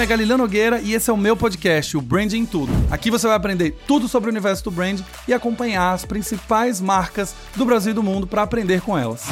nome é Galileu Nogueira e esse é o meu podcast, o Branding Tudo. Aqui você vai aprender tudo sobre o universo do brand e acompanhar as principais marcas do Brasil e do mundo para aprender com elas.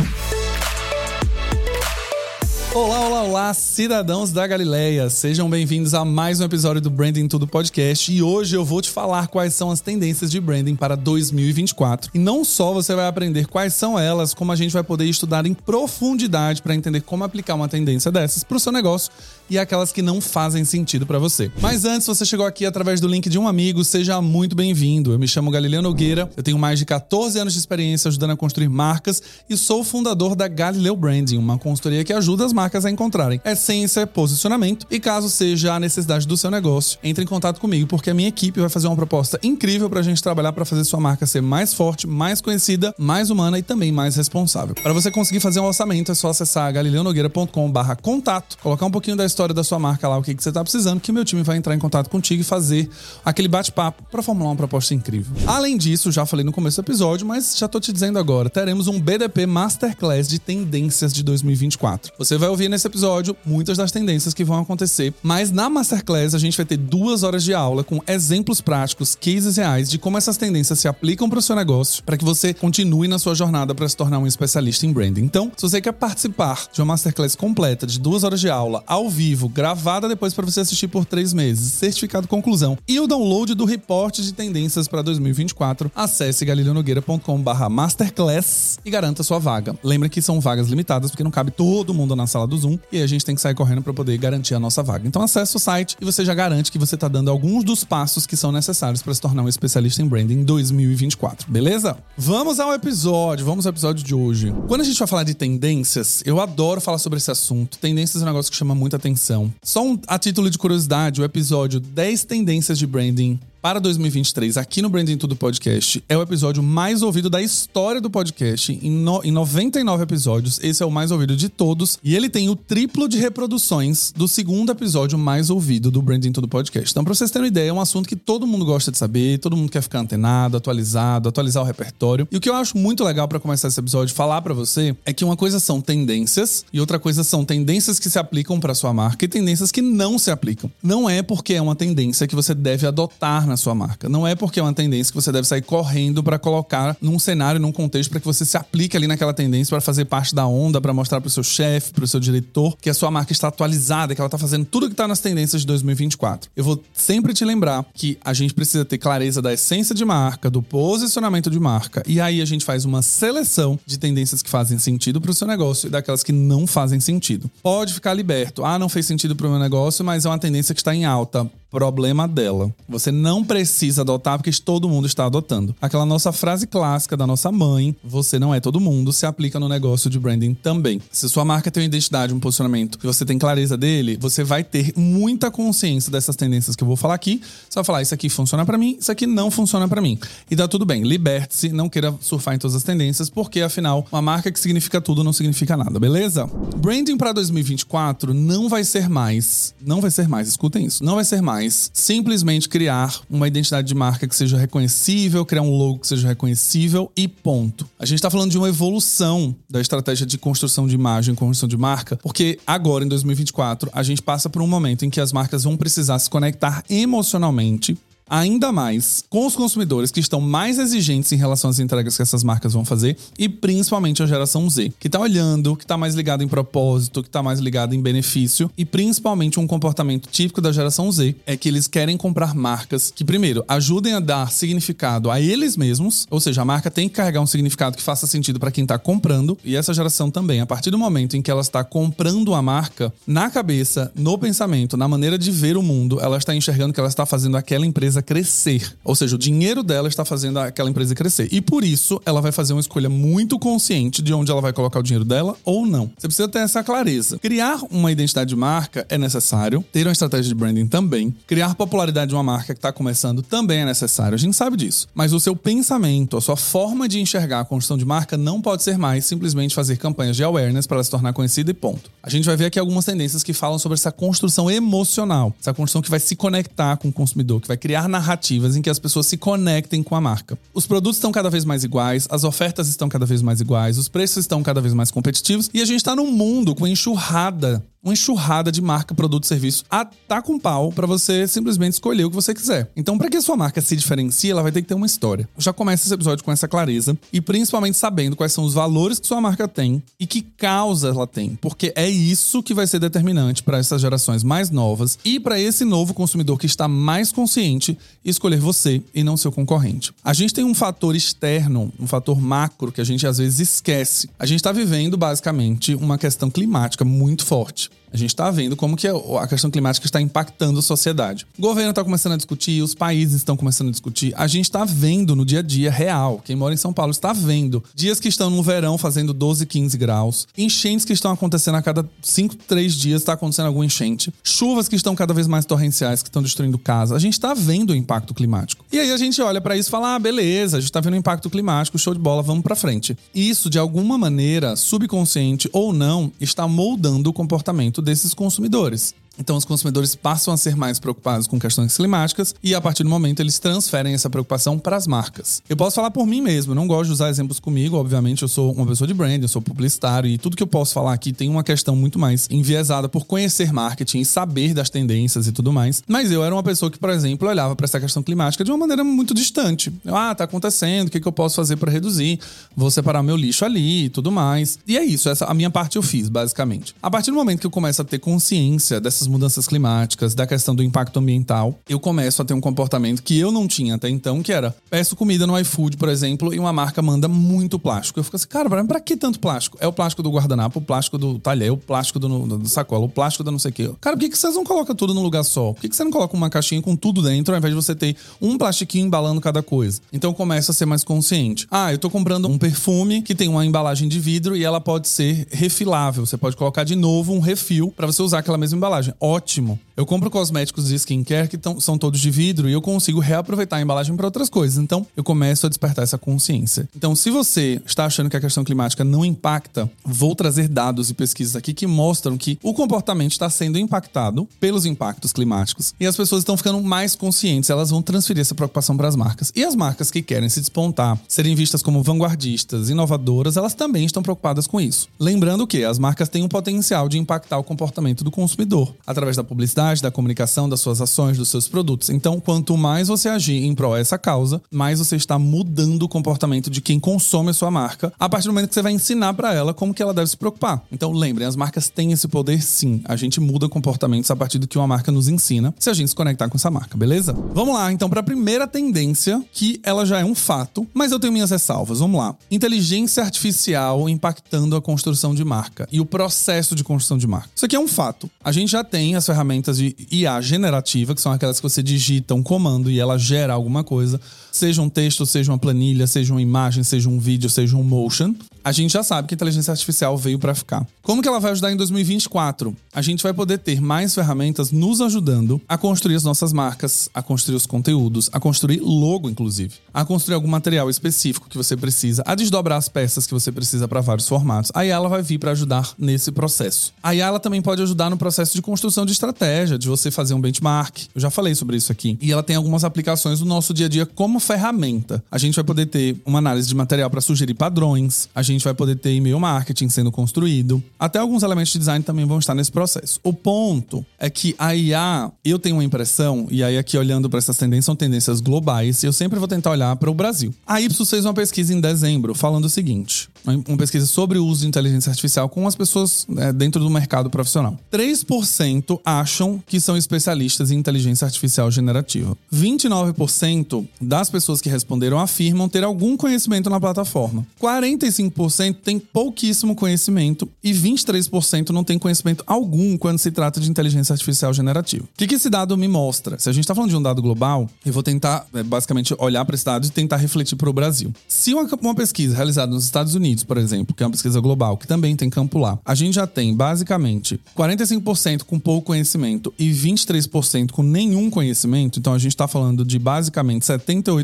Olá, olá, olá, cidadãos da Galileia. Sejam bem-vindos a mais um episódio do Branding Tudo Podcast. E hoje eu vou te falar quais são as tendências de branding para 2024. E não só você vai aprender quais são elas, como a gente vai poder estudar em profundidade para entender como aplicar uma tendência dessas para o seu negócio e aquelas que não fazem sentido para você. Mas antes, você chegou aqui através do link de um amigo, seja muito bem-vindo. Eu me chamo Galileu Nogueira, eu tenho mais de 14 anos de experiência ajudando a construir marcas e sou fundador da Galileu Branding, uma consultoria que ajuda as marcas a encontrarem essência, posicionamento e caso seja a necessidade do seu negócio, entre em contato comigo porque a minha equipe vai fazer uma proposta incrível para a gente trabalhar para fazer sua marca ser mais forte, mais conhecida, mais humana e também mais responsável. Para você conseguir fazer um orçamento é só acessar galileonogueira.com/contato, colocar um pouquinho da história da sua marca lá, o que, que você está precisando, que meu time vai entrar em contato contigo e fazer aquele bate-papo para formular uma proposta incrível. Além disso, já falei no começo do episódio, mas já tô te dizendo agora, teremos um BDP Masterclass de tendências de 2024. Você vai ouvir nesse episódio muitas das tendências que vão acontecer, mas na Masterclass a gente vai ter duas horas de aula com exemplos práticos, cases reais de como essas tendências se aplicam para o seu negócio, para que você continue na sua jornada para se tornar um especialista em branding. Então, se você quer participar de uma Masterclass completa de duas horas de aula ao vivo, gravada depois para você assistir por três meses, certificado conclusão e o download do reporte de tendências para 2024, acesse galileonogueira.com/masterclass e garanta sua vaga. Lembre que são vagas limitadas porque não cabe todo mundo na sala do Zoom e a gente tem que sair correndo para poder garantir a nossa vaga. Então acesse o site e você já garante que você está dando alguns dos passos que são necessários para se tornar um especialista em branding em 2024, beleza? Vamos ao episódio, vamos ao episódio de hoje. Quando a gente vai falar de tendências, eu adoro falar sobre esse assunto. Tendências é um negócio que chama muita atenção. Só um, a título de curiosidade, o episódio 10 tendências de branding para 2023 aqui no Branding Tudo Podcast é o episódio mais ouvido da história do podcast. Em, no, em 99 episódios, esse é o mais ouvido de todos. E ele tem o triplo de reproduções do segundo episódio mais ouvido do Branding Tudo Podcast. Então, para vocês terem uma ideia, é um assunto que todo mundo gosta de saber, todo mundo quer ficar antenado, atualizado, atualizar o repertório. E o que eu acho muito legal para começar esse episódio falar para você é que uma coisa são tendências e outra coisa são tendências que se aplicam para sua marca e tendências que não se aplicam. Não é porque é uma tendência que você deve adotar na sua marca. Não é porque é uma tendência que você deve sair correndo para colocar num cenário, num contexto, para que você se aplique ali naquela tendência para fazer parte da onda, para mostrar para o seu chefe, para o seu diretor que a sua marca está atualizada, que ela está fazendo tudo que está nas tendências de 2024. Eu vou sempre te lembrar que a gente precisa ter clareza da essência de marca, do posicionamento de marca, e aí a gente faz uma seleção de tendências que fazem sentido para o seu negócio e daquelas que não fazem sentido. Pode ficar liberto. Ah, não fez sentido para o meu negócio, mas é uma tendência que está em alta problema dela. Você não precisa adotar porque todo mundo está adotando. Aquela nossa frase clássica da nossa mãe, você não é todo mundo, se aplica no negócio de branding também. Se sua marca tem uma identidade, um posicionamento, e você tem clareza dele, você vai ter muita consciência dessas tendências que eu vou falar aqui. Você vai falar, isso aqui funciona para mim, isso aqui não funciona para mim. E dá tudo bem, liberte-se, não queira surfar em todas as tendências, porque afinal, uma marca que significa tudo não significa nada, beleza? Branding para 2024 não vai ser mais, não vai ser mais, escutem isso, não vai ser mais simplesmente criar uma identidade de marca que seja reconhecível, criar um logo que seja reconhecível e ponto. A gente está falando de uma evolução da estratégia de construção de imagem, construção de marca, porque agora, em 2024, a gente passa por um momento em que as marcas vão precisar se conectar emocionalmente ainda mais com os consumidores que estão mais exigentes em relação às entregas que essas marcas vão fazer e principalmente a geração Z, que está olhando, que está mais ligado em propósito, que está mais ligado em benefício e principalmente um comportamento típico da geração Z é que eles querem comprar marcas que primeiro ajudem a dar significado a eles mesmos, ou seja, a marca tem que carregar um significado que faça sentido para quem está comprando e essa geração também, a partir do momento em que ela está comprando a marca, na cabeça, no pensamento, na maneira de ver o mundo, ela está enxergando que ela está fazendo aquela empresa empresa crescer. Ou seja, o dinheiro dela está fazendo aquela empresa crescer. E por isso, ela vai fazer uma escolha muito consciente de onde ela vai colocar o dinheiro dela ou não. Você precisa ter essa clareza. Criar uma identidade de marca é necessário, ter uma estratégia de branding também. Criar popularidade de uma marca que está começando também é necessário. A gente sabe disso. Mas o seu pensamento, a sua forma de enxergar a construção de marca não pode ser mais simplesmente fazer campanhas de awareness para ela se tornar conhecida e ponto. A gente vai ver aqui algumas tendências que falam sobre essa construção emocional, essa construção que vai se conectar com o consumidor, que vai criar narrativas em que as pessoas se conectem com a marca. Os produtos estão cada vez mais iguais, as ofertas estão cada vez mais iguais, os preços estão cada vez mais competitivos e a gente está num mundo com enxurrada uma enxurrada de marca, produto, serviço a tá com pau para você simplesmente escolher o que você quiser. Então, para que a sua marca se diferencie, ela vai ter que ter uma história. Já começa esse episódio com essa clareza e principalmente sabendo quais são os valores que sua marca tem e que causa ela tem, porque é isso que vai ser determinante para essas gerações mais novas e para esse novo consumidor que está mais consciente escolher você e não seu concorrente. A gente tem um fator externo, um fator macro que a gente às vezes esquece. A gente está vivendo basicamente uma questão climática muito forte. A gente está vendo como que a questão climática está impactando a sociedade. O governo está começando a discutir, os países estão começando a discutir. A gente está vendo no dia a dia real. Quem mora em São Paulo está vendo. Dias que estão no verão fazendo 12, 15 graus. Enchentes que estão acontecendo a cada 5, 3 dias está acontecendo alguma enchente. Chuvas que estão cada vez mais torrenciais, que estão destruindo casa. A gente está vendo o impacto climático. E aí a gente olha para isso e fala: ah, beleza, a gente está vendo o impacto climático, show de bola, vamos para frente. Isso, de alguma maneira, subconsciente ou não, está moldando o comportamento desses consumidores. Então, os consumidores passam a ser mais preocupados com questões climáticas e, a partir do momento, eles transferem essa preocupação para as marcas. Eu posso falar por mim mesmo, eu não gosto de usar exemplos comigo, obviamente, eu sou uma pessoa de brand, eu sou publicitário e tudo que eu posso falar aqui tem uma questão muito mais enviesada por conhecer marketing e saber das tendências e tudo mais. Mas eu era uma pessoa que, por exemplo, olhava para essa questão climática de uma maneira muito distante. Eu, ah, tá acontecendo, o que, que eu posso fazer para reduzir? Vou separar meu lixo ali e tudo mais. E é isso, essa a minha parte eu fiz, basicamente. A partir do momento que eu começo a ter consciência dessas mudanças climáticas, da questão do impacto ambiental, eu começo a ter um comportamento que eu não tinha até então, que era peço comida no iFood, por exemplo, e uma marca manda muito plástico. Eu fico assim, cara, pra que tanto plástico? É o plástico do guardanapo, o plástico do talher, o plástico do, do, do sacola, o plástico da não sei o quê. Cara, por que, que vocês não colocam tudo num lugar só? Por que, que você não coloca uma caixinha com tudo dentro, ao invés de você ter um plastiquinho embalando cada coisa? Então eu começo a ser mais consciente. Ah, eu tô comprando um perfume que tem uma embalagem de vidro e ela pode ser refilável. Você pode colocar de novo um refil para você usar aquela mesma embalagem. Ótimo. Eu compro cosméticos de skincare que tão, são todos de vidro e eu consigo reaproveitar a embalagem para outras coisas. Então, eu começo a despertar essa consciência. Então, se você está achando que a questão climática não impacta, vou trazer dados e pesquisas aqui que mostram que o comportamento está sendo impactado pelos impactos climáticos e as pessoas estão ficando mais conscientes, elas vão transferir essa preocupação para as marcas. E as marcas que querem se despontar, serem vistas como vanguardistas, inovadoras, elas também estão preocupadas com isso. Lembrando que as marcas têm o potencial de impactar o comportamento do consumidor através da publicidade, da comunicação, das suas ações, dos seus produtos. Então, quanto mais você agir em prol dessa causa, mais você está mudando o comportamento de quem consome a sua marca, a partir do momento que você vai ensinar para ela como que ela deve se preocupar. Então, lembrem, as marcas têm esse poder sim. A gente muda comportamentos a partir do que uma marca nos ensina, se a gente se conectar com essa marca, beleza? Vamos lá, então, para a primeira tendência, que ela já é um fato, mas eu tenho minhas ressalvas. Vamos lá. Inteligência artificial impactando a construção de marca e o processo de construção de marca. Isso aqui é um fato. A gente já tem as ferramentas ferramentas de IA generativa, que são aquelas que você digita um comando e ela gera alguma coisa, seja um texto, seja uma planilha, seja uma imagem, seja um vídeo, seja um motion. A gente já sabe que a inteligência artificial veio para ficar. Como que ela vai ajudar em 2024? A gente vai poder ter mais ferramentas nos ajudando a construir as nossas marcas, a construir os conteúdos, a construir logo, inclusive, a construir algum material específico que você precisa, a desdobrar as peças que você precisa para vários formatos. Aí ela vai vir para ajudar nesse processo. Aí ela também pode ajudar no processo de construção de estratégia, de você fazer um benchmark. Eu já falei sobre isso aqui. E ela tem algumas aplicações no nosso dia a dia como ferramenta. A gente vai poder ter uma análise de material para sugerir padrões, a gente vai poder ter e-mail marketing sendo construído. Até alguns elementos de design também vão estar nesse processo. O ponto é que a IA, eu tenho uma impressão, e aí aqui olhando para essas tendências, são tendências globais, eu sempre vou tentar olhar para o Brasil. A Ipsos fez uma pesquisa em dezembro falando o seguinte: uma pesquisa sobre o uso de inteligência artificial com as pessoas né, dentro do mercado profissional. 3% acham que são especialistas em inteligência artificial generativa. 29% das pessoas que responderam afirmam ter algum conhecimento na plataforma. 45% têm pouquíssimo conhecimento e 23% não têm conhecimento algum quando se trata de inteligência artificial generativa. O que, que esse dado me mostra? Se a gente está falando de um dado global, eu vou tentar é, basicamente olhar para esse dado e tentar refletir para o Brasil. Se uma, uma pesquisa realizada nos Estados Unidos, por exemplo, que é uma pesquisa global, que também tem campo lá, a gente já tem basicamente 45% com pouco conhecimento e 23% com nenhum conhecimento, então a gente está falando de basicamente 78%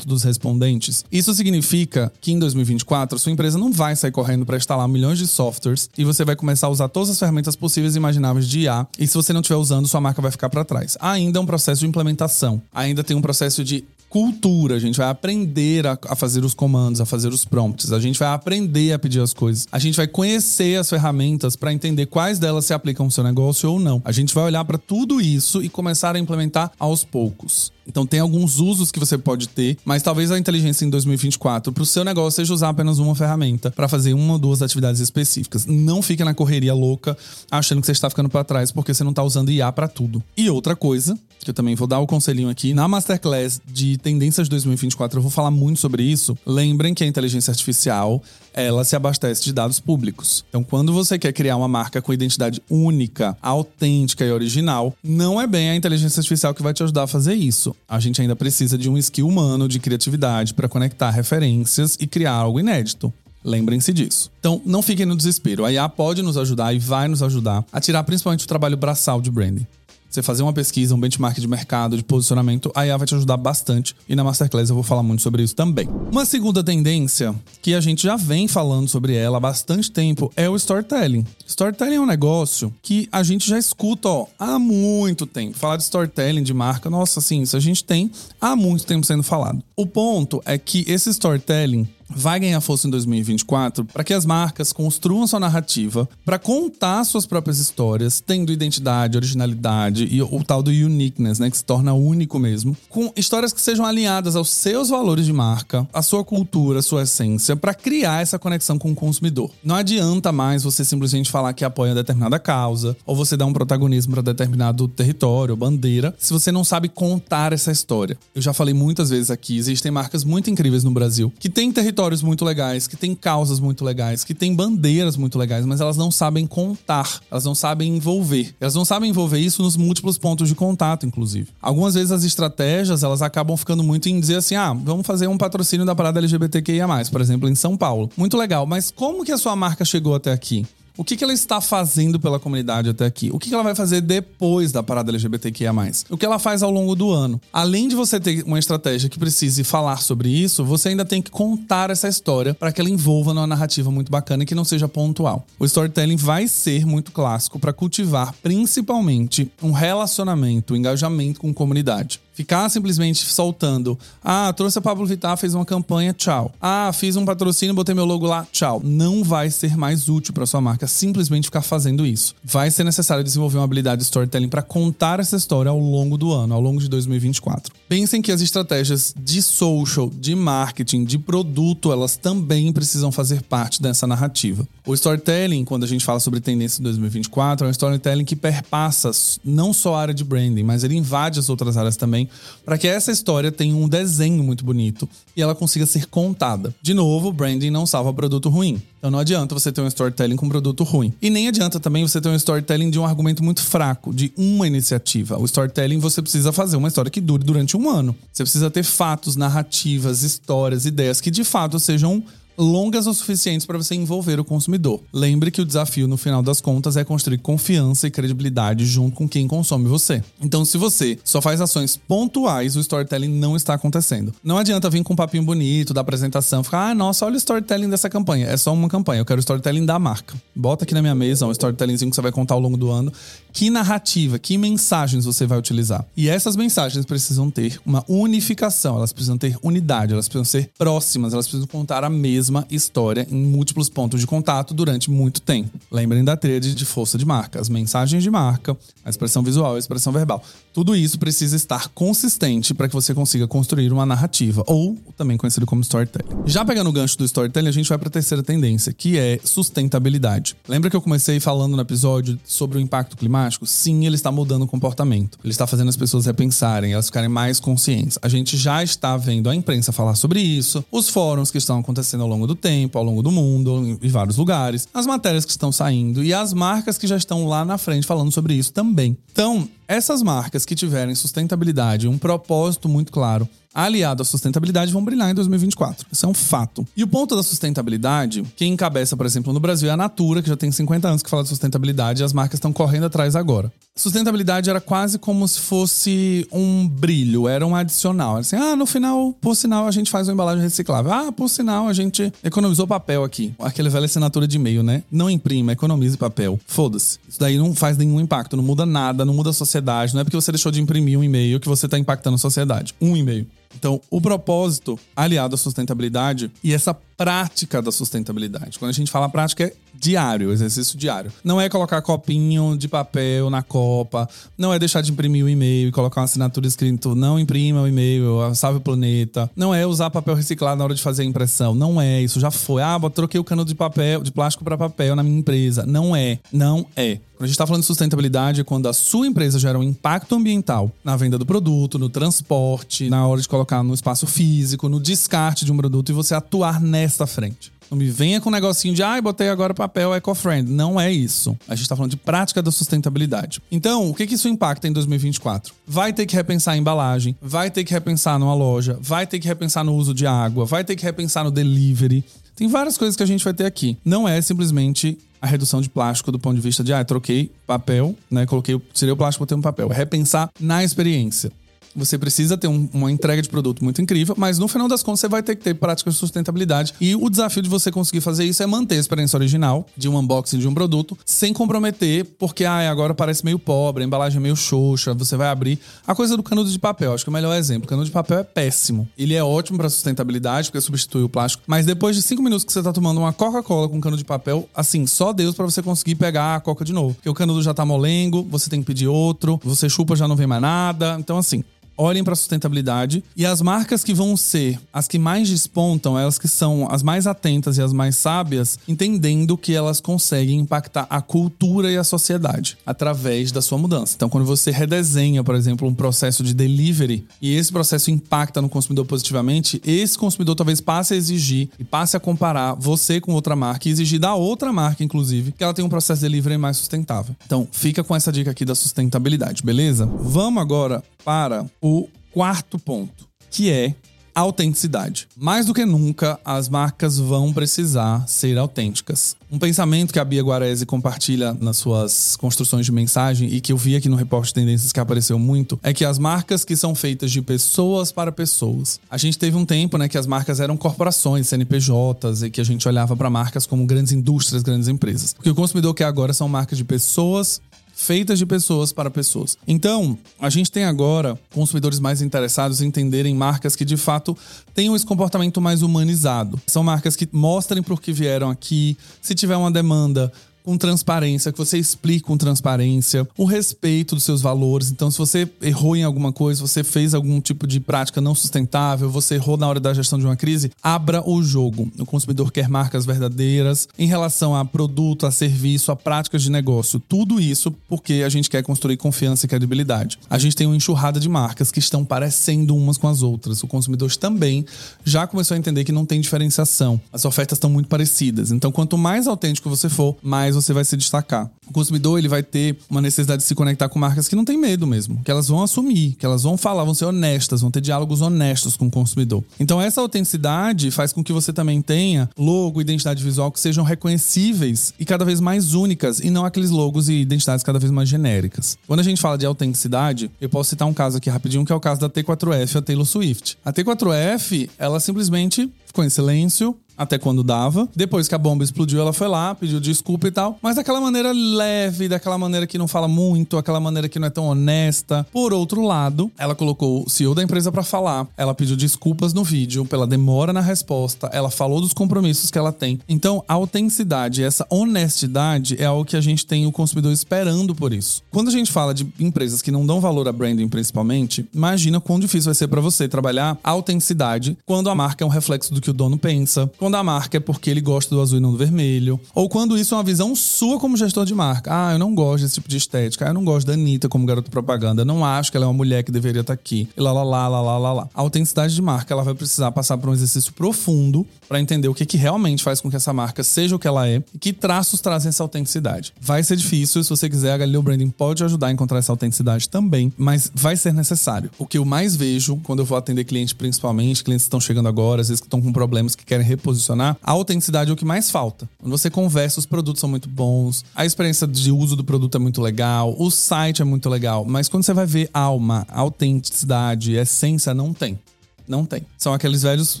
dos respondentes. Isso significa que em 2024 a sua empresa não vai sair correndo para instalar milhões de softwares e você vai começar a usar todas as ferramentas possíveis e imagináveis de IA, e se você não estiver usando, sua marca vai ficar para trás. Ainda é um processo de implementação, ainda tem um processo de cultura, a gente vai aprender a, a fazer os comandos, a fazer os prompts, a gente vai aprender a pedir as coisas, a gente vai conhecer as ferramentas para entender quais delas se aplicam ao seu negócio ou não. A gente vai olhar para tudo isso e começar a implementar aos poucos. Então tem alguns usos que você pode ter, mas talvez a inteligência em 2024 para o seu negócio seja usar apenas uma ferramenta para fazer uma ou duas atividades específicas. Não fique na correria louca achando que você está ficando para trás porque você não está usando IA para tudo. E outra coisa, que eu também vou dar o conselhinho aqui, na Masterclass de Tendências 2024 eu vou falar muito sobre isso. Lembrem que a inteligência artificial, ela se abastece de dados públicos. Então, quando você quer criar uma marca com identidade única, autêntica e original, não é bem a inteligência artificial que vai te ajudar a fazer isso. A gente ainda precisa de um skill humano de criatividade para conectar referências e criar algo inédito. Lembrem-se disso. Então, não fiquem no desespero. A IA pode nos ajudar e vai nos ajudar a tirar principalmente o trabalho braçal de branding você fazer uma pesquisa, um benchmark de mercado, de posicionamento, a IA vai te ajudar bastante. E na Masterclass eu vou falar muito sobre isso também. Uma segunda tendência, que a gente já vem falando sobre ela há bastante tempo, é o storytelling. Storytelling é um negócio que a gente já escuta ó, há muito tempo. Falar de storytelling, de marca, nossa, assim, isso a gente tem há muito tempo sendo falado. O ponto é que esse storytelling vai ganhar força em 2024 para que as marcas construam sua narrativa para contar suas próprias histórias, tendo identidade, originalidade e o tal do uniqueness, né, que se torna único mesmo, com histórias que sejam alinhadas aos seus valores de marca, à sua cultura, à sua essência, para criar essa conexão com o consumidor. Não adianta mais você simplesmente falar que apoia determinada causa ou você dar um protagonismo para determinado território, bandeira, se você não sabe contar essa história. Eu já falei muitas vezes aqui, existem marcas muito incríveis no Brasil que têm território territórios muito legais, que têm causas muito legais, que têm bandeiras muito legais, mas elas não sabem contar, elas não sabem envolver. Elas não sabem envolver isso nos múltiplos pontos de contato, inclusive. Algumas vezes as estratégias, elas acabam ficando muito em dizer assim: "Ah, vamos fazer um patrocínio da parada LGBTQIA+, por exemplo, em São Paulo". Muito legal, mas como que a sua marca chegou até aqui? O que, que ela está fazendo pela comunidade até aqui? O que, que ela vai fazer depois da parada LGBTQIA? O que ela faz ao longo do ano? Além de você ter uma estratégia que precise falar sobre isso, você ainda tem que contar essa história para que ela envolva numa narrativa muito bacana e que não seja pontual. O storytelling vai ser muito clássico para cultivar principalmente um relacionamento, um engajamento com comunidade. Ficar simplesmente soltando. Ah, trouxe a Pablo Vittar, fez uma campanha, tchau. Ah, fiz um patrocínio, botei meu logo lá, tchau. Não vai ser mais útil para sua marca simplesmente ficar fazendo isso. Vai ser necessário desenvolver uma habilidade de storytelling para contar essa história ao longo do ano, ao longo de 2024. Pensem que as estratégias de social, de marketing, de produto, elas também precisam fazer parte dessa narrativa. O storytelling, quando a gente fala sobre tendência de 2024, é um storytelling que perpassa não só a área de branding, mas ele invade as outras áreas também para que essa história tenha um desenho muito bonito e ela consiga ser contada. De novo, branding não salva produto ruim. Então não adianta você ter um storytelling com produto ruim. E nem adianta também você ter um storytelling de um argumento muito fraco, de uma iniciativa. O storytelling você precisa fazer uma história que dure durante um ano. Você precisa ter fatos, narrativas, histórias, ideias que de fato sejam longas o suficientes para você envolver o consumidor. Lembre que o desafio, no final das contas, é construir confiança e credibilidade junto com quem consome você. Então, se você só faz ações pontuais, o storytelling não está acontecendo. Não adianta vir com um papinho bonito da apresentação, ficar, ah, nossa, olha o storytelling dessa campanha. É só uma campanha, eu quero o storytelling da marca. Bota aqui na minha mesa um storytellingzinho que você vai contar ao longo do ano. Que narrativa, que mensagens você vai utilizar. E essas mensagens precisam ter uma unificação, elas precisam ter unidade, elas precisam ser próximas, elas precisam contar a mesma mesma história em múltiplos pontos de contato durante muito tempo. Lembrem da tríade de força de marca, as mensagens de marca, a expressão visual a expressão verbal. Tudo isso precisa estar consistente para que você consiga construir uma narrativa, ou também conhecido como storytelling. Já pegando o gancho do storytelling, a gente vai para a terceira tendência, que é sustentabilidade. Lembra que eu comecei falando no episódio sobre o impacto climático? Sim, ele está mudando o comportamento. Ele está fazendo as pessoas repensarem, elas ficarem mais conscientes. A gente já está vendo a imprensa falar sobre isso, os fóruns que estão acontecendo ao longo do tempo, ao longo do mundo, em vários lugares, as matérias que estão saindo e as marcas que já estão lá na frente falando sobre isso também. Então, essas marcas que tiverem sustentabilidade, um propósito muito claro, aliado à sustentabilidade, vão brilhar em 2024. Isso é um fato. E o ponto da sustentabilidade, quem encabeça, por exemplo, no Brasil é a Natura, que já tem 50 anos que fala de sustentabilidade e as marcas estão correndo atrás agora. Sustentabilidade era quase como se fosse um brilho, era um adicional. Assim, ah, no final, por sinal, a gente faz uma embalagem reciclável. Ah, por sinal, a gente economizou papel aqui. Aquele velho assinatura de e-mail, né? Não imprima, economize papel. Foda-se. Isso daí não faz nenhum impacto, não muda nada, não muda a sociedade. Não é porque você deixou de imprimir um e-mail que você está impactando a sociedade. Um e-mail. Então, o propósito aliado à sustentabilidade e essa prática da sustentabilidade. Quando a gente fala prática, é diário, exercício diário. Não é colocar copinho de papel na copa, não é deixar de imprimir o e-mail e colocar uma assinatura escrito não imprima o e-mail, salve o planeta. Não é usar papel reciclado na hora de fazer a impressão. Não é, isso já foi. Ah, troquei o cano de papel, de plástico para papel na minha empresa. Não é, não é. Quando a gente está falando de sustentabilidade, é quando a sua empresa gera um impacto ambiental na venda do produto, no transporte, na hora de colocar no espaço físico, no descarte de um produto e você atuar nesta frente. Não me venha com um negocinho de, ai, ah, botei agora papel eco-friend. Não é isso. A gente está falando de prática da sustentabilidade. Então, o que, que isso impacta em 2024? Vai ter que repensar a embalagem, vai ter que repensar numa loja, vai ter que repensar no uso de água, vai ter que repensar no delivery. Tem várias coisas que a gente vai ter aqui. Não é simplesmente a redução de plástico do ponto de vista de, ah, troquei papel, né? Coloquei, tirei o plástico, botei um papel. É repensar na experiência. Você precisa ter um, uma entrega de produto muito incrível, mas no final das contas você vai ter que ter práticas de sustentabilidade. E o desafio de você conseguir fazer isso é manter a experiência original de um unboxing de um produto, sem comprometer, porque ah, agora parece meio pobre, a embalagem é meio xoxa, você vai abrir. A coisa do canudo de papel, acho que é o melhor exemplo. O canudo de papel é péssimo. Ele é ótimo para sustentabilidade, porque substitui o plástico, mas depois de cinco minutos que você tá tomando uma Coca-Cola com canudo de papel, assim, só Deus para você conseguir pegar a Coca de novo. Porque o canudo já tá molengo, você tem que pedir outro, você chupa já não vem mais nada. Então, assim, olhem para a sustentabilidade e as marcas que vão ser as que mais despontam, elas que são as mais atentas e as mais sábias, entendendo que elas conseguem impactar a cultura e a sociedade através da sua mudança. Então, quando você redesenha, por exemplo, um processo de delivery e esse processo impacta no consumidor positivamente, esse consumidor talvez passe a exigir e passe a comparar você com outra marca e exigir da outra marca, inclusive, que ela tenha um processo de delivery mais sustentável. Então, fica com essa dica aqui da sustentabilidade, beleza? Vamos agora para o quarto ponto, que é autenticidade. Mais do que nunca, as marcas vão precisar ser autênticas. Um pensamento que a Bia Guarese compartilha nas suas construções de mensagem e que eu vi aqui no Repórter de Tendências que apareceu muito é que as marcas que são feitas de pessoas para pessoas. A gente teve um tempo, né, que as marcas eram corporações, CNPJs e que a gente olhava para marcas como grandes indústrias, grandes empresas. O que o consumidor quer agora são marcas de pessoas feitas de pessoas para pessoas. Então, a gente tem agora consumidores mais interessados em entenderem marcas que de fato tenham esse comportamento mais humanizado. São marcas que mostrem por que vieram aqui, se tiver uma demanda, com transparência, que você explique com transparência, o respeito dos seus valores. Então, se você errou em alguma coisa, você fez algum tipo de prática não sustentável, você errou na hora da gestão de uma crise, abra o jogo. O consumidor quer marcas verdadeiras em relação a produto, a serviço, a práticas de negócio. Tudo isso porque a gente quer construir confiança e credibilidade. A gente tem uma enxurrada de marcas que estão parecendo umas com as outras. O consumidor também já começou a entender que não tem diferenciação. As ofertas estão muito parecidas. Então, quanto mais autêntico você for, mais mais você vai se destacar. O consumidor ele vai ter uma necessidade de se conectar com marcas que não tem medo mesmo, que elas vão assumir, que elas vão falar, vão ser honestas, vão ter diálogos honestos com o consumidor. Então essa autenticidade faz com que você também tenha logo, identidade visual que sejam reconhecíveis e cada vez mais únicas e não aqueles logos e identidades cada vez mais genéricas. Quando a gente fala de autenticidade, eu posso citar um caso aqui rapidinho que é o caso da T4F, a Taylor Swift. A T4F, ela simplesmente ficou em silêncio, até quando dava. Depois que a bomba explodiu, ela foi lá, pediu desculpa e tal. Mas daquela maneira leve, daquela maneira que não fala muito, aquela maneira que não é tão honesta. Por outro lado, ela colocou o CEO da empresa para falar. Ela pediu desculpas no vídeo pela demora na resposta. Ela falou dos compromissos que ela tem. Então, a autenticidade, essa honestidade é algo que a gente tem o consumidor esperando por isso. Quando a gente fala de empresas que não dão valor a branding principalmente, imagina quão difícil vai ser para você trabalhar a autenticidade quando a marca é um reflexo do que o dono pensa, quando a marca é porque ele gosta do azul e não do vermelho. Ou quando isso é uma visão sua como gestor de marca. Ah, eu não gosto desse tipo de estética. Ah, eu não gosto da Anitta como garota propaganda. Não acho que ela é uma mulher que deveria estar aqui. E lá, lá, lá, lá, lá, lá, lá. A autenticidade de marca, ela vai precisar passar por um exercício profundo para entender o que, que realmente faz com que essa marca seja o que ela é e que traços trazem essa autenticidade. Vai ser difícil, se você quiser, a Galileu Branding pode ajudar a encontrar essa autenticidade também, mas vai ser necessário. O que eu mais vejo quando eu vou atender clientes, principalmente, clientes que estão chegando agora, às vezes que estão com problemas que querem reposicionar posicionar, a autenticidade é o que mais falta. Quando você conversa, os produtos são muito bons, a experiência de uso do produto é muito legal, o site é muito legal, mas quando você vai ver alma, autenticidade, essência, não tem. Não tem. São aqueles velhos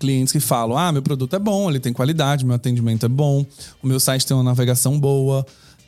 clientes que falam: ah, meu produto é bom, ele tem qualidade, meu atendimento é bom, o meu site tem uma navegação boa.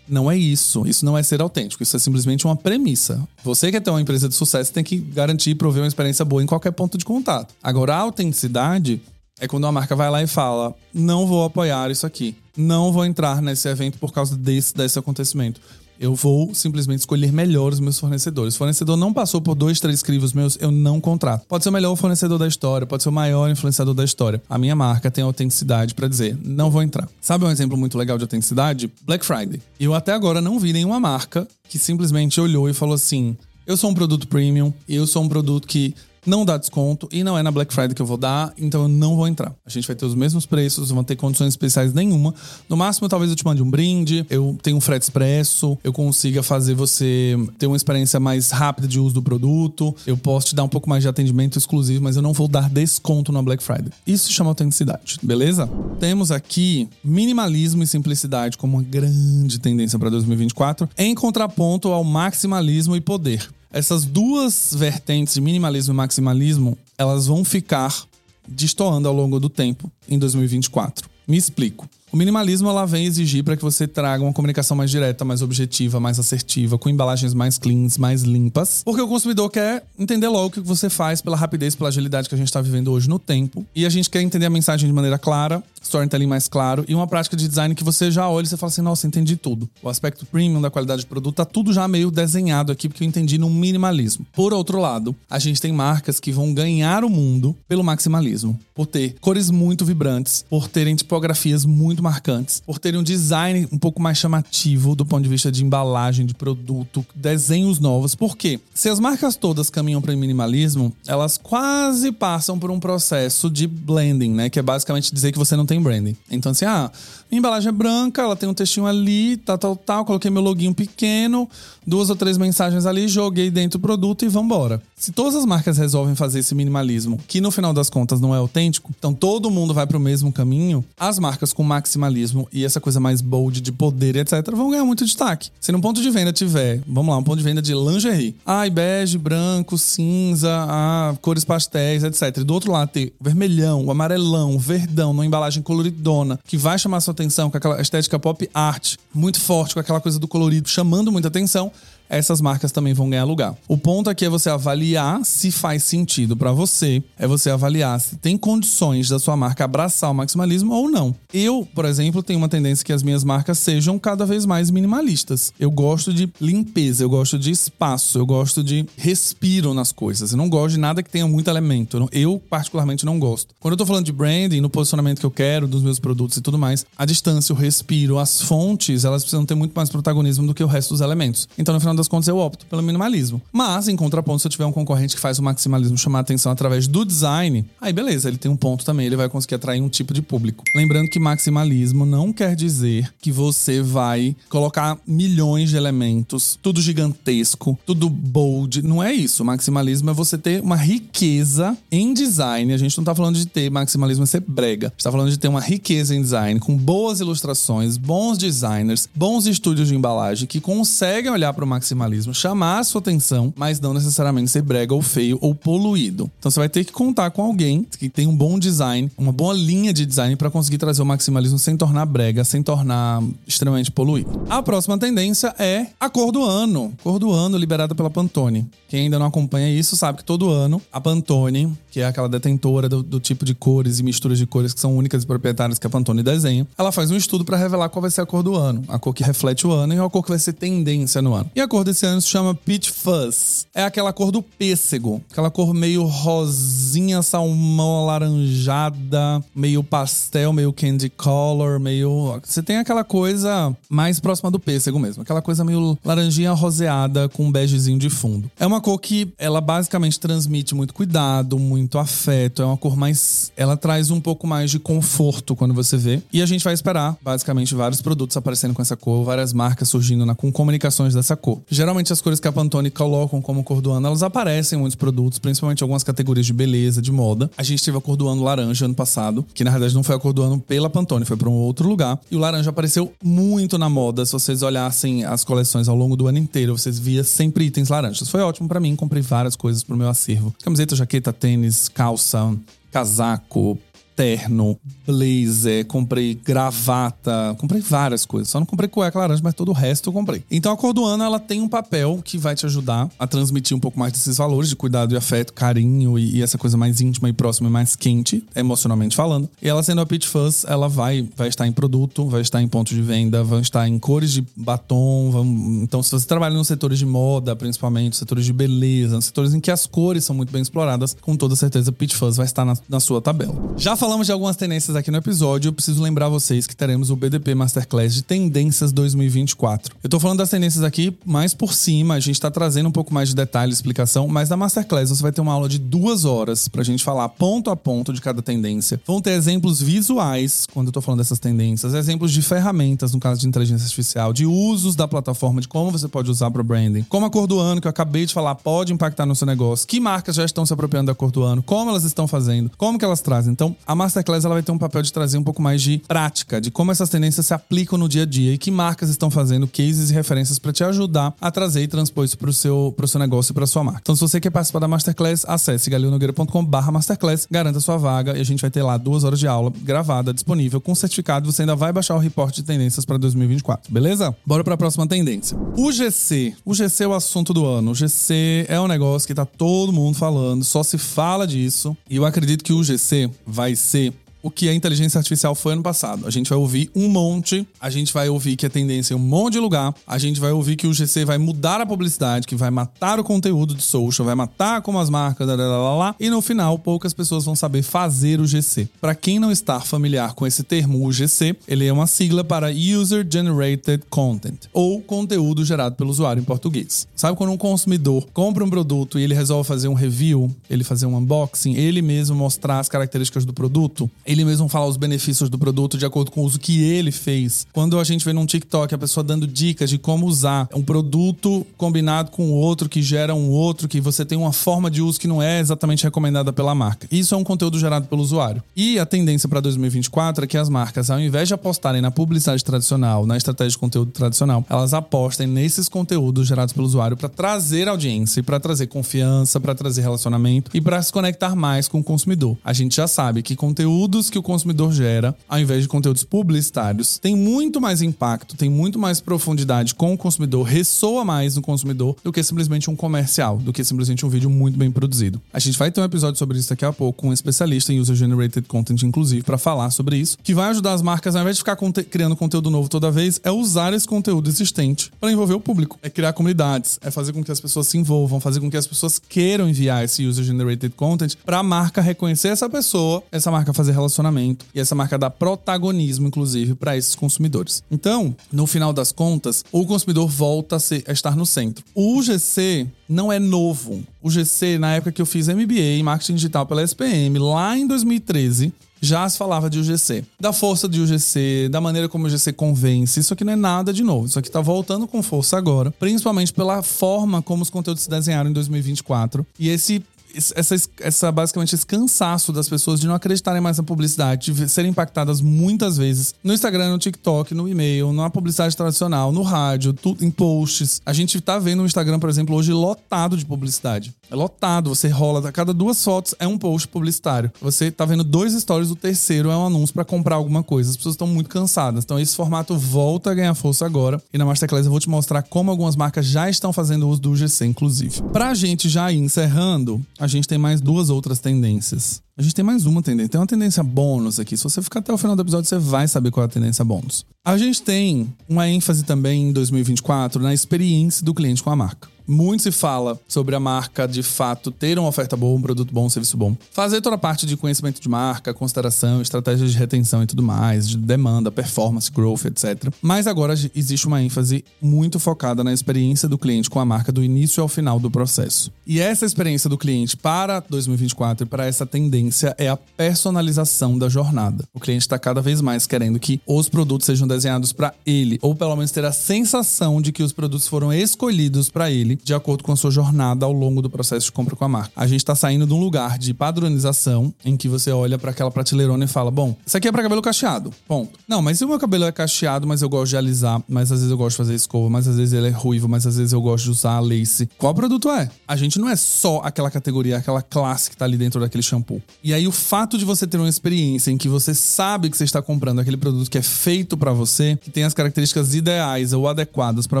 Não é isso. Isso não é ser autêntico. Isso é simplesmente uma premissa. Você quer ter uma empresa de sucesso, tem que garantir e prover uma experiência boa em qualquer ponto de contato. Agora, a autenticidade é quando a marca vai lá e fala: não vou apoiar isso aqui. Não vou entrar nesse evento por causa desse, desse acontecimento. Eu vou simplesmente escolher melhor os meus fornecedores. Fornecedor não passou por dois, três crivos meus, eu não contrato. Pode ser o melhor fornecedor da história, pode ser o maior influenciador da história. A minha marca tem autenticidade para dizer, não vou entrar. Sabe um exemplo muito legal de autenticidade? Black Friday. Eu até agora não vi nenhuma marca que simplesmente olhou e falou assim: eu sou um produto premium, eu sou um produto que não dá desconto e não é na Black Friday que eu vou dar, então eu não vou entrar. A gente vai ter os mesmos preços, não vão ter condições especiais nenhuma. No máximo, talvez eu te mande um brinde, eu tenho um frete expresso, eu consiga fazer você ter uma experiência mais rápida de uso do produto, eu posso te dar um pouco mais de atendimento exclusivo, mas eu não vou dar desconto na Black Friday. Isso se chama autenticidade, beleza? Temos aqui minimalismo e simplicidade como uma grande tendência para 2024, em contraponto ao maximalismo e poder. Essas duas vertentes de minimalismo e maximalismo, elas vão ficar destoando ao longo do tempo em 2024. Me explico. O minimalismo ela vem exigir para que você traga uma comunicação mais direta, mais objetiva, mais assertiva, com embalagens mais cleans, mais limpas. Porque o consumidor quer entender logo o que você faz pela rapidez, pela agilidade que a gente está vivendo hoje no tempo. E a gente quer entender a mensagem de maneira clara, storytelling mais claro e uma prática de design que você já olha e você fala assim: nossa, entendi tudo. O aspecto premium da qualidade do produto tá tudo já meio desenhado aqui, porque eu entendi no minimalismo. Por outro lado, a gente tem marcas que vão ganhar o mundo pelo maximalismo, por ter cores muito vibrantes, por terem tipografias muito muito marcantes, por terem um design um pouco mais chamativo do ponto de vista de embalagem, de produto, desenhos novos. Por quê? Se as marcas todas caminham para o minimalismo, elas quase passam por um processo de blending, né? Que é basicamente dizer que você não tem branding. Então, assim, ah, minha embalagem é branca, ela tem um textinho ali, tal, tal, tal, coloquei meu loginho pequeno, duas ou três mensagens ali, joguei dentro do produto e vambora. Se todas as marcas resolvem fazer esse minimalismo, que no final das contas não é autêntico, então todo mundo vai para o mesmo caminho, as marcas com maximalismo e essa coisa mais bold de poder, etc., vão ganhar muito destaque. Se no ponto de venda tiver, vamos lá, um ponto de venda de lingerie, ai, bege, branco, cinza, ah, cores pastéis, etc. E do outro lado ter o vermelhão, o amarelão, o verdão, numa embalagem coloridona, que vai chamar sua atenção com aquela estética pop art muito forte, com aquela coisa do colorido chamando muita atenção, essas marcas também vão ganhar lugar. O ponto aqui é você avaliar se faz sentido para você, é você avaliar se tem condições da sua marca abraçar o maximalismo ou não. Eu, por exemplo, tenho uma tendência que as minhas marcas sejam cada vez mais minimalistas. Eu gosto de limpeza, eu gosto de espaço, eu gosto de respiro nas coisas. Eu não gosto de nada que tenha muito elemento. Eu, particularmente, não gosto. Quando eu tô falando de branding, no posicionamento que eu quero dos meus produtos e tudo mais, a distância, o respiro, as fontes, elas precisam ter muito mais protagonismo do que o resto dos elementos. Então, no final das contas, eu opto pelo minimalismo. Mas, em contraponto, se eu tiver um concorrente que faz o maximalismo chamar atenção através do design, aí beleza, ele tem um ponto também, ele vai conseguir atrair um tipo de público. Lembrando que maximalismo não quer dizer que você vai colocar milhões de elementos, tudo gigantesco, tudo bold. Não é isso. Maximalismo é você ter uma riqueza em design. A gente não tá falando de ter maximalismo e ser brega. A gente tá falando de ter uma riqueza em design, com boas ilustrações, bons designers, bons estúdios de embalagem que conseguem olhar para o maximalismo maximalismo chamar a sua atenção, mas não necessariamente ser brega ou feio ou poluído. Então você vai ter que contar com alguém que tem um bom design, uma boa linha de design para conseguir trazer o maximalismo sem tornar brega, sem tornar extremamente poluído. A próxima tendência é a cor do ano. Cor do ano liberada pela Pantone. Quem ainda não acompanha isso sabe que todo ano a Pantone, que é aquela detentora do, do tipo de cores e misturas de cores que são únicas e proprietárias que a Pantone desenha, ela faz um estudo para revelar qual vai ser a cor do ano, a cor que reflete o ano e a cor que vai ser tendência no ano. E a cor desse ano se chama Peach Fuzz. É aquela cor do pêssego. Aquela cor meio rosinha, salmão alaranjada, meio pastel, meio candy color, meio. Você tem aquela coisa mais próxima do pêssego mesmo. Aquela coisa meio laranjinha roseada com um begezinho de fundo. É uma cor que ela basicamente transmite muito cuidado, muito afeto. É uma cor mais. Ela traz um pouco mais de conforto quando você vê. E a gente vai esperar, basicamente, vários produtos aparecendo com essa cor, várias marcas surgindo na, com comunicações dessa cor. Geralmente, as cores que a Pantone colocam como cor do ano, elas aparecem em muitos produtos, principalmente algumas categorias de beleza, de moda. A gente teve a cor do ano laranja ano passado, que na verdade não foi a cor do ano pela Pantone, foi para um outro lugar. E o laranja apareceu muito na moda. Se vocês olhassem as coleções ao longo do ano inteiro, vocês via sempre itens laranjas. Foi ótimo para mim, comprei várias coisas pro meu acervo. Camiseta, jaqueta, tênis, calça, casaco, terno, blazer, comprei gravata, comprei várias coisas. Só não comprei cueca laranja, mas todo o resto eu comprei. Então a cor do ano ela tem um papel que vai te ajudar a transmitir um pouco mais desses valores de cuidado e afeto, carinho e, e essa coisa mais íntima e próxima e mais quente, emocionalmente falando. E ela sendo a Peach Fuzz, ela vai, vai estar em produto, vai estar em ponto de venda, vai estar em cores de batom. Vão... Então, se você trabalha nos setores de moda, principalmente, setores de beleza, setores em que as cores são muito bem exploradas, com toda certeza Peach Fuzz vai estar na, na sua tabela. Já falamos de algumas tendências aqui no episódio, eu preciso lembrar vocês que teremos o BDP Masterclass de Tendências 2024. Eu tô falando das tendências aqui mais por cima, a gente tá trazendo um pouco mais de detalhe explicação, mas na Masterclass você vai ter uma aula de duas horas pra gente falar ponto a ponto de cada tendência. Vão ter exemplos visuais, quando eu tô falando dessas tendências, exemplos de ferramentas, no caso de inteligência artificial, de usos da plataforma, de como você pode usar para branding, como a cor do ano, que eu acabei de falar, pode impactar no seu negócio, que marcas já estão se apropriando da cor do ano, como elas estão fazendo, como que elas trazem. Então, a Masterclass ela vai ter um papel de trazer um pouco mais de prática, de como essas tendências se aplicam no dia a dia e que marcas estão fazendo cases e referências para te ajudar a trazer e transpor isso para o seu, seu negócio e para sua marca. Então, se você quer participar da Masterclass, acesse galeonogueira.com/masterclass, garanta sua vaga e a gente vai ter lá duas horas de aula gravada disponível com certificado. Você ainda vai baixar o reporte de tendências para 2024, beleza? Bora para a próxima tendência. O GC. O GC é o assunto do ano. O GC é um negócio que tá todo mundo falando, só se fala disso. E eu acredito que o GC vai ser o que a inteligência artificial foi ano passado. A gente vai ouvir um monte, a gente vai ouvir que a tendência é um monte de lugar, a gente vai ouvir que o GC vai mudar a publicidade, que vai matar o conteúdo de social, vai matar como as marcas, lá, lá, lá, lá, e no final poucas pessoas vão saber fazer o GC. Para quem não está familiar com esse termo, o GC, ele é uma sigla para User Generated Content, ou conteúdo gerado pelo usuário em português. Sabe quando um consumidor compra um produto e ele resolve fazer um review, ele fazer um unboxing, ele mesmo mostrar as características do produto? Ele mesmo fala os benefícios do produto de acordo com o uso que ele fez. Quando a gente vê num TikTok a pessoa dando dicas de como usar um produto combinado com outro que gera um outro, que você tem uma forma de uso que não é exatamente recomendada pela marca. Isso é um conteúdo gerado pelo usuário. E a tendência para 2024 é que as marcas, ao invés de apostarem na publicidade tradicional, na estratégia de conteúdo tradicional, elas apostem nesses conteúdos gerados pelo usuário para trazer audiência, para trazer confiança, para trazer relacionamento e para se conectar mais com o consumidor. A gente já sabe que conteúdos que o consumidor gera, ao invés de conteúdos publicitários, tem muito mais impacto, tem muito mais profundidade com o consumidor, ressoa mais no consumidor do que simplesmente um comercial, do que simplesmente um vídeo muito bem produzido. A gente vai ter um episódio sobre isso daqui a pouco, um especialista em User Generated Content, inclusive, para falar sobre isso, que vai ajudar as marcas, ao invés de ficar conte criando conteúdo novo toda vez, é usar esse conteúdo existente para envolver o público, é criar comunidades, é fazer com que as pessoas se envolvam, fazer com que as pessoas queiram enviar esse User Generated Content para a marca reconhecer essa pessoa, essa marca fazer relacionamento relacionamento e essa marca dá protagonismo, inclusive, para esses consumidores. Então, no final das contas, o consumidor volta a, ser, a estar no centro. O GC não é novo. O GC, na época que eu fiz MBA em marketing digital pela SPM, lá em 2013, já se falava de UGC. Da força de UGC, da maneira como o UGC convence. Isso aqui não é nada de novo. Isso aqui tá voltando com força agora, principalmente pela forma como os conteúdos se desenharam em 2024. E esse essa, essa basicamente esse cansaço das pessoas de não acreditarem mais na publicidade, de serem impactadas muitas vezes no Instagram, no TikTok, no e-mail, na publicidade tradicional, no rádio, tudo, em posts. A gente tá vendo o Instagram, por exemplo, hoje lotado de publicidade. É lotado, você rola, a cada duas fotos é um post publicitário. Você tá vendo dois stories, o terceiro é um anúncio para comprar alguma coisa. As pessoas estão muito cansadas. Então esse formato volta a ganhar força agora. E na Masterclass eu vou te mostrar como algumas marcas já estão fazendo uso do GC, inclusive. Pra gente já ir encerrando, a gente tem mais duas outras tendências. A gente tem mais uma tendência. Tem uma tendência bônus aqui. Se você ficar até o final do episódio, você vai saber qual é a tendência bônus. A gente tem uma ênfase também em 2024 na experiência do cliente com a marca. Muito se fala sobre a marca de fato ter uma oferta boa, um produto bom, um serviço bom. Fazer toda a parte de conhecimento de marca, consideração, estratégias de retenção e tudo mais, de demanda, performance, growth, etc. Mas agora existe uma ênfase muito focada na experiência do cliente com a marca do início ao final do processo. E essa experiência do cliente para 2024 e para essa tendência é a personalização da jornada. O cliente está cada vez mais querendo que os produtos sejam desenhados para ele, ou pelo menos ter a sensação de que os produtos foram escolhidos para ele de acordo com a sua jornada ao longo do processo de compra com a marca. A gente está saindo de um lugar de padronização em que você olha para aquela prateleirona e fala: bom, isso aqui é para cabelo cacheado. Ponto. Não, mas se o meu cabelo é cacheado, mas eu gosto de alisar, mas às vezes eu gosto de fazer escova, mas às vezes ele é ruivo, mas às vezes eu gosto de usar lace. Qual produto é? A gente não é só aquela categoria, aquela classe que tá ali dentro daquele shampoo. E aí o fato de você ter uma experiência em que você sabe que você está comprando aquele produto que é feito para você, que tem as características ideais ou adequadas para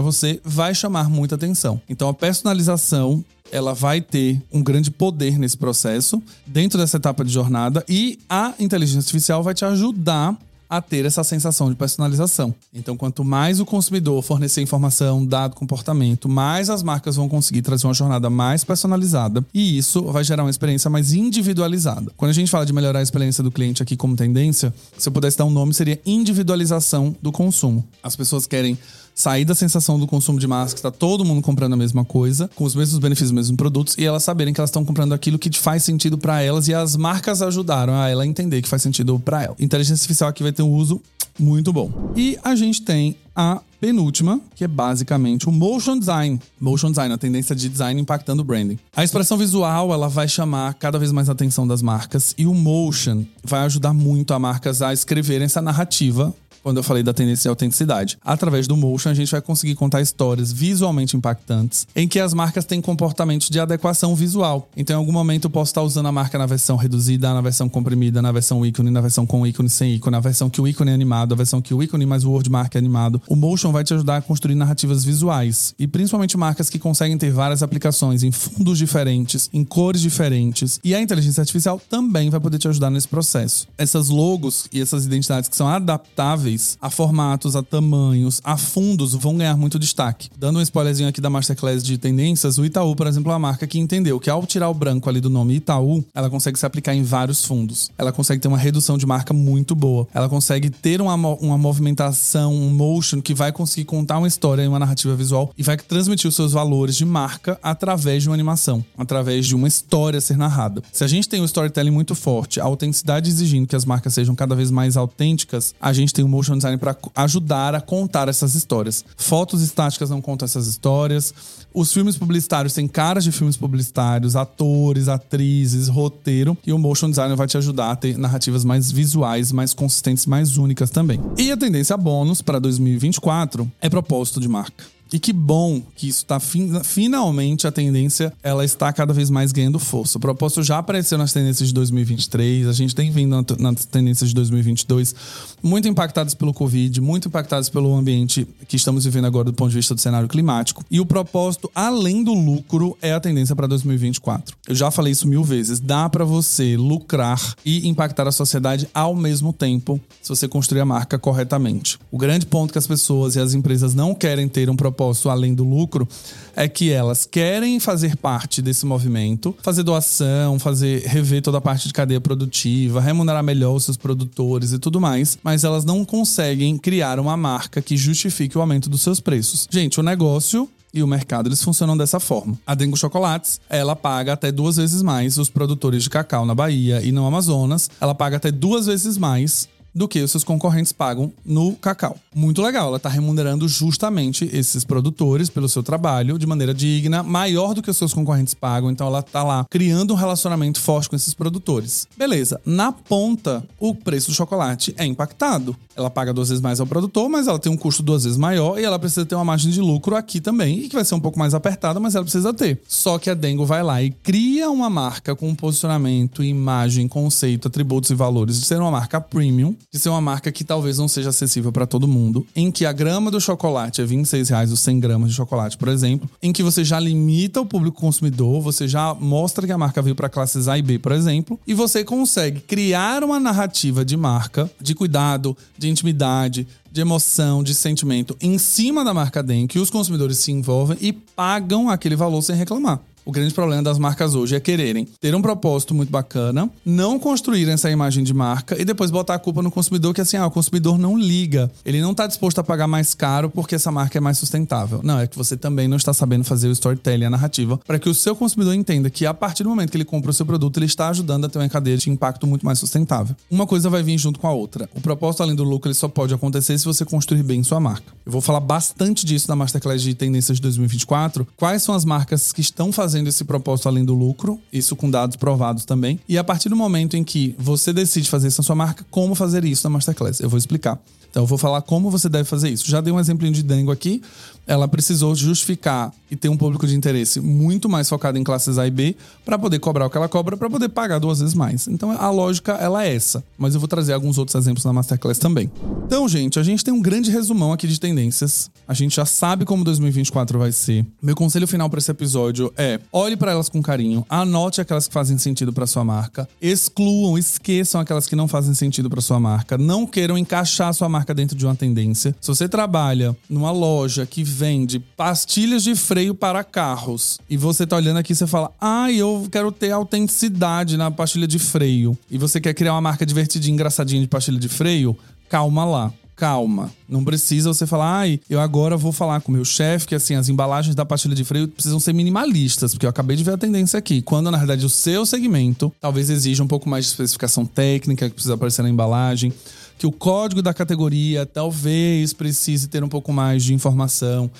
você, vai chamar muita atenção. Então a personalização ela vai ter um grande poder nesse processo, dentro dessa etapa de jornada, e a inteligência artificial vai te ajudar a ter essa sensação de personalização. Então, quanto mais o consumidor fornecer informação, dado, comportamento, mais as marcas vão conseguir trazer uma jornada mais personalizada e isso vai gerar uma experiência mais individualizada. Quando a gente fala de melhorar a experiência do cliente aqui como tendência, se eu pudesse dar um nome, seria individualização do consumo. As pessoas querem sair da sensação do consumo de massa, que está todo mundo comprando a mesma coisa, com os mesmos benefícios, os mesmos produtos, e elas saberem que elas estão comprando aquilo que faz sentido para elas e as marcas ajudaram a ela entender que faz sentido para ela. Inteligência artificial aqui vai ter um uso muito bom. E a gente tem a penúltima, que é basicamente o motion design. Motion design, a tendência de design impactando o branding. A expressão visual, ela vai chamar cada vez mais a atenção das marcas e o motion vai ajudar muito a marcas a escreverem essa narrativa quando eu falei da tendência de autenticidade. Através do motion, a gente vai conseguir contar histórias visualmente impactantes, em que as marcas têm comportamentos de adequação visual. Então, em algum momento, eu posso estar usando a marca na versão reduzida, na versão comprimida, na versão ícone, na versão com ícone, sem ícone, na versão que o ícone é animado, a versão que o ícone mais o wordmark é animado. O motion vai te ajudar a construir narrativas visuais, e principalmente marcas que conseguem ter várias aplicações em fundos diferentes, em cores diferentes. E a inteligência artificial também vai poder te ajudar nesse processo. Essas logos e essas identidades que são adaptáveis a formatos, a tamanhos, a fundos vão ganhar muito destaque. Dando um spoilerzinho aqui da Masterclass de tendências, o Itaú, por exemplo, é uma marca que entendeu que ao tirar o branco ali do nome Itaú, ela consegue se aplicar em vários fundos. Ela consegue ter uma redução de marca muito boa. Ela consegue ter uma, uma movimentação, um motion que vai conseguir contar uma história e uma narrativa visual e vai transmitir os seus valores de marca através de uma animação, através de uma história a ser narrada. Se a gente tem um storytelling muito forte, a autenticidade exigindo que as marcas sejam cada vez mais autênticas, a gente tem um motion design para ajudar a contar essas histórias. Fotos estáticas não contam essas histórias. Os filmes publicitários têm caras de filmes publicitários, atores, atrizes, roteiro. E o motion design vai te ajudar a ter narrativas mais visuais, mais consistentes, mais únicas também. E a tendência bônus para 2024 é propósito de marca. E que bom que isso está fin finalmente a tendência ela está cada vez mais ganhando força. O propósito já apareceu nas tendências de 2023, a gente tem vindo nas tendências de 2022, muito impactados pelo Covid, muito impactados pelo ambiente que estamos vivendo agora do ponto de vista do cenário climático. E o propósito, além do lucro, é a tendência para 2024. Eu já falei isso mil vezes. Dá para você lucrar e impactar a sociedade ao mesmo tempo se você construir a marca corretamente. O grande ponto que as pessoas e as empresas não querem ter um propósito propósito além do lucro é que elas querem fazer parte desse movimento, fazer doação, fazer rever toda a parte de cadeia produtiva, remunerar melhor os seus produtores e tudo mais, mas elas não conseguem criar uma marca que justifique o aumento dos seus preços. Gente, o negócio e o mercado eles funcionam dessa forma. A Dengo Chocolates, ela paga até duas vezes mais os produtores de cacau na Bahia e no Amazonas. Ela paga até duas vezes mais do que os seus concorrentes pagam no cacau. Muito legal, ela está remunerando justamente esses produtores pelo seu trabalho de maneira digna, maior do que os seus concorrentes pagam, então ela está lá criando um relacionamento forte com esses produtores. Beleza, na ponta, o preço do chocolate é impactado. Ela paga duas vezes mais ao produtor, mas ela tem um custo duas vezes maior e ela precisa ter uma margem de lucro aqui também, e que vai ser um pouco mais apertada, mas ela precisa ter. Só que a Dengo vai lá e cria uma marca com posicionamento, imagem, conceito, atributos e valores de ser uma marca premium de ser uma marca que talvez não seja acessível para todo mundo, em que a grama do chocolate é 26 reais os 100 gramas de chocolate, por exemplo, em que você já limita o público consumidor, você já mostra que a marca veio para classes A e B, por exemplo, e você consegue criar uma narrativa de marca, de cuidado, de intimidade, de emoção, de sentimento em cima da marca DEM, que os consumidores se envolvem e pagam aquele valor sem reclamar. O grande problema das marcas hoje é quererem ter um propósito muito bacana, não construírem essa imagem de marca e depois botar a culpa no consumidor, que assim, ah, o consumidor não liga. Ele não está disposto a pagar mais caro porque essa marca é mais sustentável. Não, é que você também não está sabendo fazer o storytelling, a narrativa, para que o seu consumidor entenda que a partir do momento que ele compra o seu produto, ele está ajudando a ter uma cadeia de impacto muito mais sustentável. Uma coisa vai vir junto com a outra. O propósito além do lucro, ele só pode acontecer se você construir bem sua marca. Eu vou falar bastante disso na Masterclass de Tendências de 2024. Quais são as marcas que estão fazendo fazendo esse propósito além do lucro, isso com dados provados também. E a partir do momento em que você decide fazer isso na sua marca, como fazer isso na Masterclass? Eu vou explicar. Então eu vou falar como você deve fazer isso. Já dei um exemplo de Dango aqui. Ela precisou justificar e ter um público de interesse muito mais focado em classes A e B para poder cobrar o que ela cobra, para poder pagar duas vezes mais. Então a lógica ela é essa, mas eu vou trazer alguns outros exemplos na masterclass também. Então, gente, a gente tem um grande resumão aqui de tendências. A gente já sabe como 2024 vai ser. Meu conselho final para esse episódio é: olhe para elas com carinho, anote aquelas que fazem sentido para sua marca, excluam, esqueçam aquelas que não fazem sentido para sua marca, não queiram encaixar sua marca dentro de uma tendência. Se você trabalha numa loja que vende pastilhas de freio para carros e você tá olhando aqui e você fala: "Ah, eu quero ter autenticidade na pastilha de freio". E você quer criar uma marca divertidinha, engraçadinha de pastilha de freio? Calma lá calma. Não precisa você falar, ai, eu agora vou falar com o meu chefe que assim, as embalagens da pastilha de freio precisam ser minimalistas, porque eu acabei de ver a tendência aqui. Quando na verdade o seu segmento talvez exija um pouco mais de especificação técnica que precisa aparecer na embalagem, que o código da categoria talvez precise ter um pouco mais de informação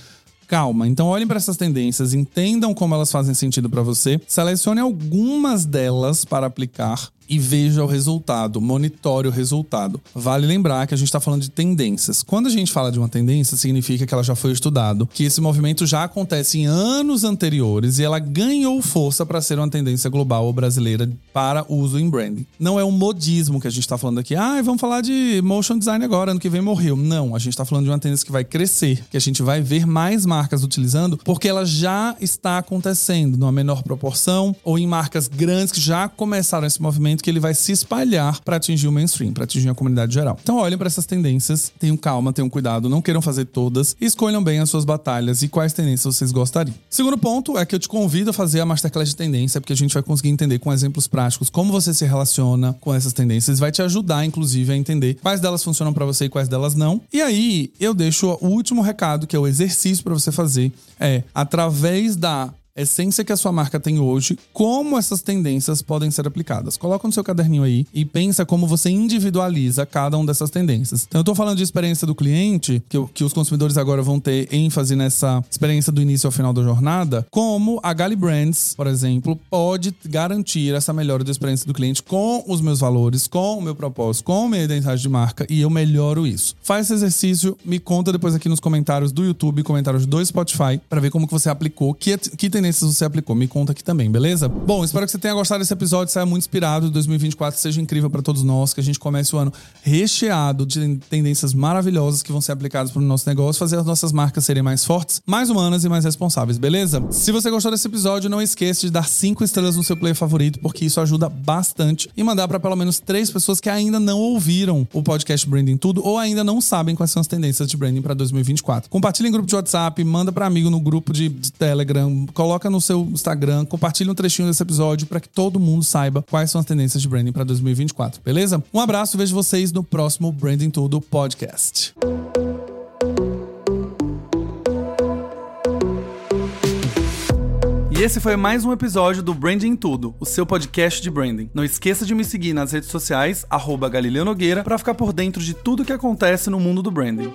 calma. Então olhem para essas tendências, entendam como elas fazem sentido para você, selecione algumas delas para aplicar e veja o resultado, monitore o resultado. Vale lembrar que a gente está falando de tendências. Quando a gente fala de uma tendência, significa que ela já foi estudado, que esse movimento já acontece em anos anteriores e ela ganhou força para ser uma tendência global ou brasileira para uso em branding. Não é um modismo que a gente está falando aqui. Ah, vamos falar de motion design agora, ano que vem morreu. Não, a gente está falando de uma tendência que vai crescer, que a gente vai ver mais marcas utilizando, porque ela já está acontecendo numa menor proporção ou em marcas grandes que já começaram esse movimento que ele vai se espalhar para atingir o mainstream, para atingir a comunidade geral. Então olhem para essas tendências, tenham calma, tenham cuidado, não queiram fazer todas, escolham bem as suas batalhas e quais tendências vocês gostariam. Segundo ponto é que eu te convido a fazer a masterclass de tendência, porque a gente vai conseguir entender com exemplos práticos como você se relaciona com essas tendências, vai te ajudar inclusive a entender quais delas funcionam para você e quais delas não. E aí eu deixo o último recado, que é o exercício para você fazer, é através da essência que a sua marca tem hoje, como essas tendências podem ser aplicadas. Coloca no seu caderninho aí e pensa como você individualiza cada uma dessas tendências. Então, eu tô falando de experiência do cliente, que, que os consumidores agora vão ter ênfase nessa experiência do início ao final da jornada, como a Gali Brands, por exemplo, pode garantir essa melhora da experiência do cliente com os meus valores, com o meu propósito, com a minha identidade de marca e eu melhoro isso. Faz esse exercício, me conta depois aqui nos comentários do YouTube, comentários do Spotify, para ver como que você aplicou, que, que tendência tendências você aplicou? Me conta aqui também, beleza? Bom, espero que você tenha gostado desse episódio, saia muito inspirado. 2024 seja incrível para todos nós, que a gente comece o ano recheado de tendências maravilhosas que vão ser aplicadas para o nosso negócio, fazer as nossas marcas serem mais fortes, mais humanas e mais responsáveis, beleza? Se você gostou desse episódio, não esqueça de dar cinco estrelas no seu player favorito, porque isso ajuda bastante e mandar para pelo menos três pessoas que ainda não ouviram o podcast Branding Tudo ou ainda não sabem quais são as tendências de branding para 2024. Compartilhe em grupo de WhatsApp, manda para amigo no grupo de, de Telegram, coloca no seu Instagram, compartilhe um trechinho desse episódio para que todo mundo saiba quais são as tendências de branding para 2024, beleza? Um abraço, vejo vocês no próximo Branding Tudo podcast. E esse foi mais um episódio do Branding Tudo, o seu podcast de branding. Não esqueça de me seguir nas redes sociais, arroba Galileu Nogueira, para ficar por dentro de tudo que acontece no mundo do branding.